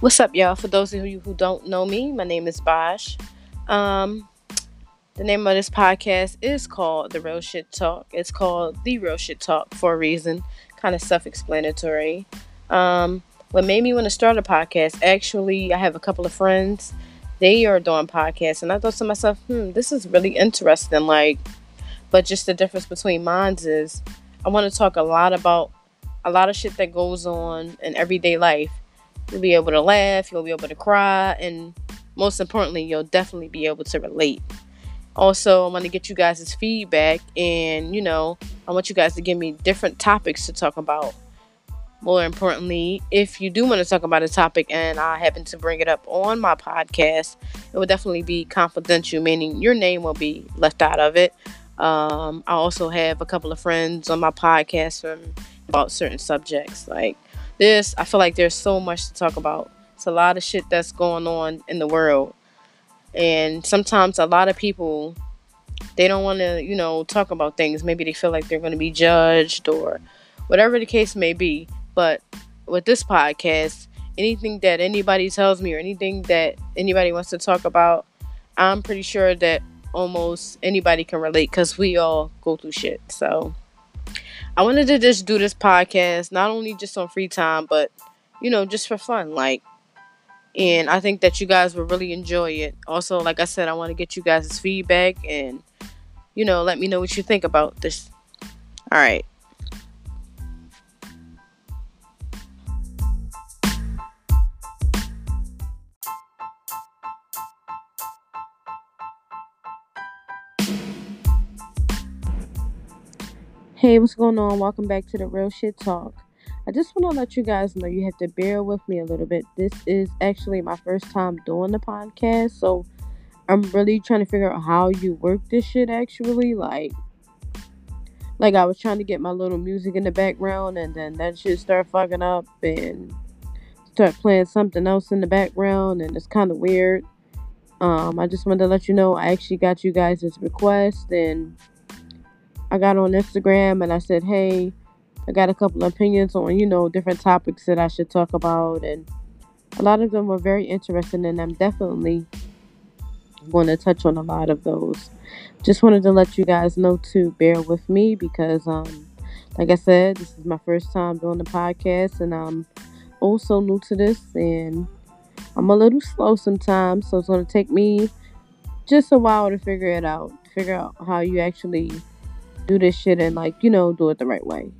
What's up, y'all? For those of you who don't know me, my name is Bosh. Um, the name of this podcast is called The Real Shit Talk. It's called The Real Shit Talk for a reason, kind of self explanatory. Um, what made me want to start a podcast, actually, I have a couple of friends. They are doing podcasts, and I thought to myself, hmm, this is really interesting. Like, but just the difference between mine is I want to talk a lot about a lot of shit that goes on in everyday life You'll be able to laugh, you'll be able to cry, and most importantly, you'll definitely be able to relate. Also, I want to get you guys' feedback, and you know, I want you guys to give me different topics to talk about. More importantly, if you do want to talk about a topic and I happen to bring it up on my podcast, it will definitely be confidential, meaning your name will be left out of it. Um, I also have a couple of friends on my podcast from about certain subjects, like this, I feel like there's so much to talk about. It's a lot of shit that's going on in the world. And sometimes a lot of people they don't want to, you know, talk about things. Maybe they feel like they're going to be judged or whatever the case may be. But with this podcast, anything that anybody tells me or anything that anybody wants to talk about, I'm pretty sure that almost anybody can relate because we all go through shit. So I wanted to just do this podcast, not only just on free time, but you know, just for fun. Like, and I think that you guys will really enjoy it. Also, like I said, I want to get you guys' feedback and you know, let me know what you think about this. All right. Hey, what's going on? Welcome back to the Real Shit Talk. I just want to let you guys know you have to bear with me a little bit. This is actually my first time doing the podcast, so I'm really trying to figure out how you work this shit actually. Like, like I was trying to get my little music in the background, and then that shit start fucking up and start playing something else in the background, and it's kind of weird. Um, I just wanted to let you know I actually got you guys' this request and I got on Instagram and I said, hey, I got a couple of opinions on, you know, different topics that I should talk about. And a lot of them were very interesting, and I'm definitely going to touch on a lot of those. Just wanted to let you guys know to bear with me because, um, like I said, this is my first time doing the podcast, and I'm also new to this, and I'm a little slow sometimes, so it's going to take me just a while to figure it out, figure out how you actually do this shit and like you know do it the right way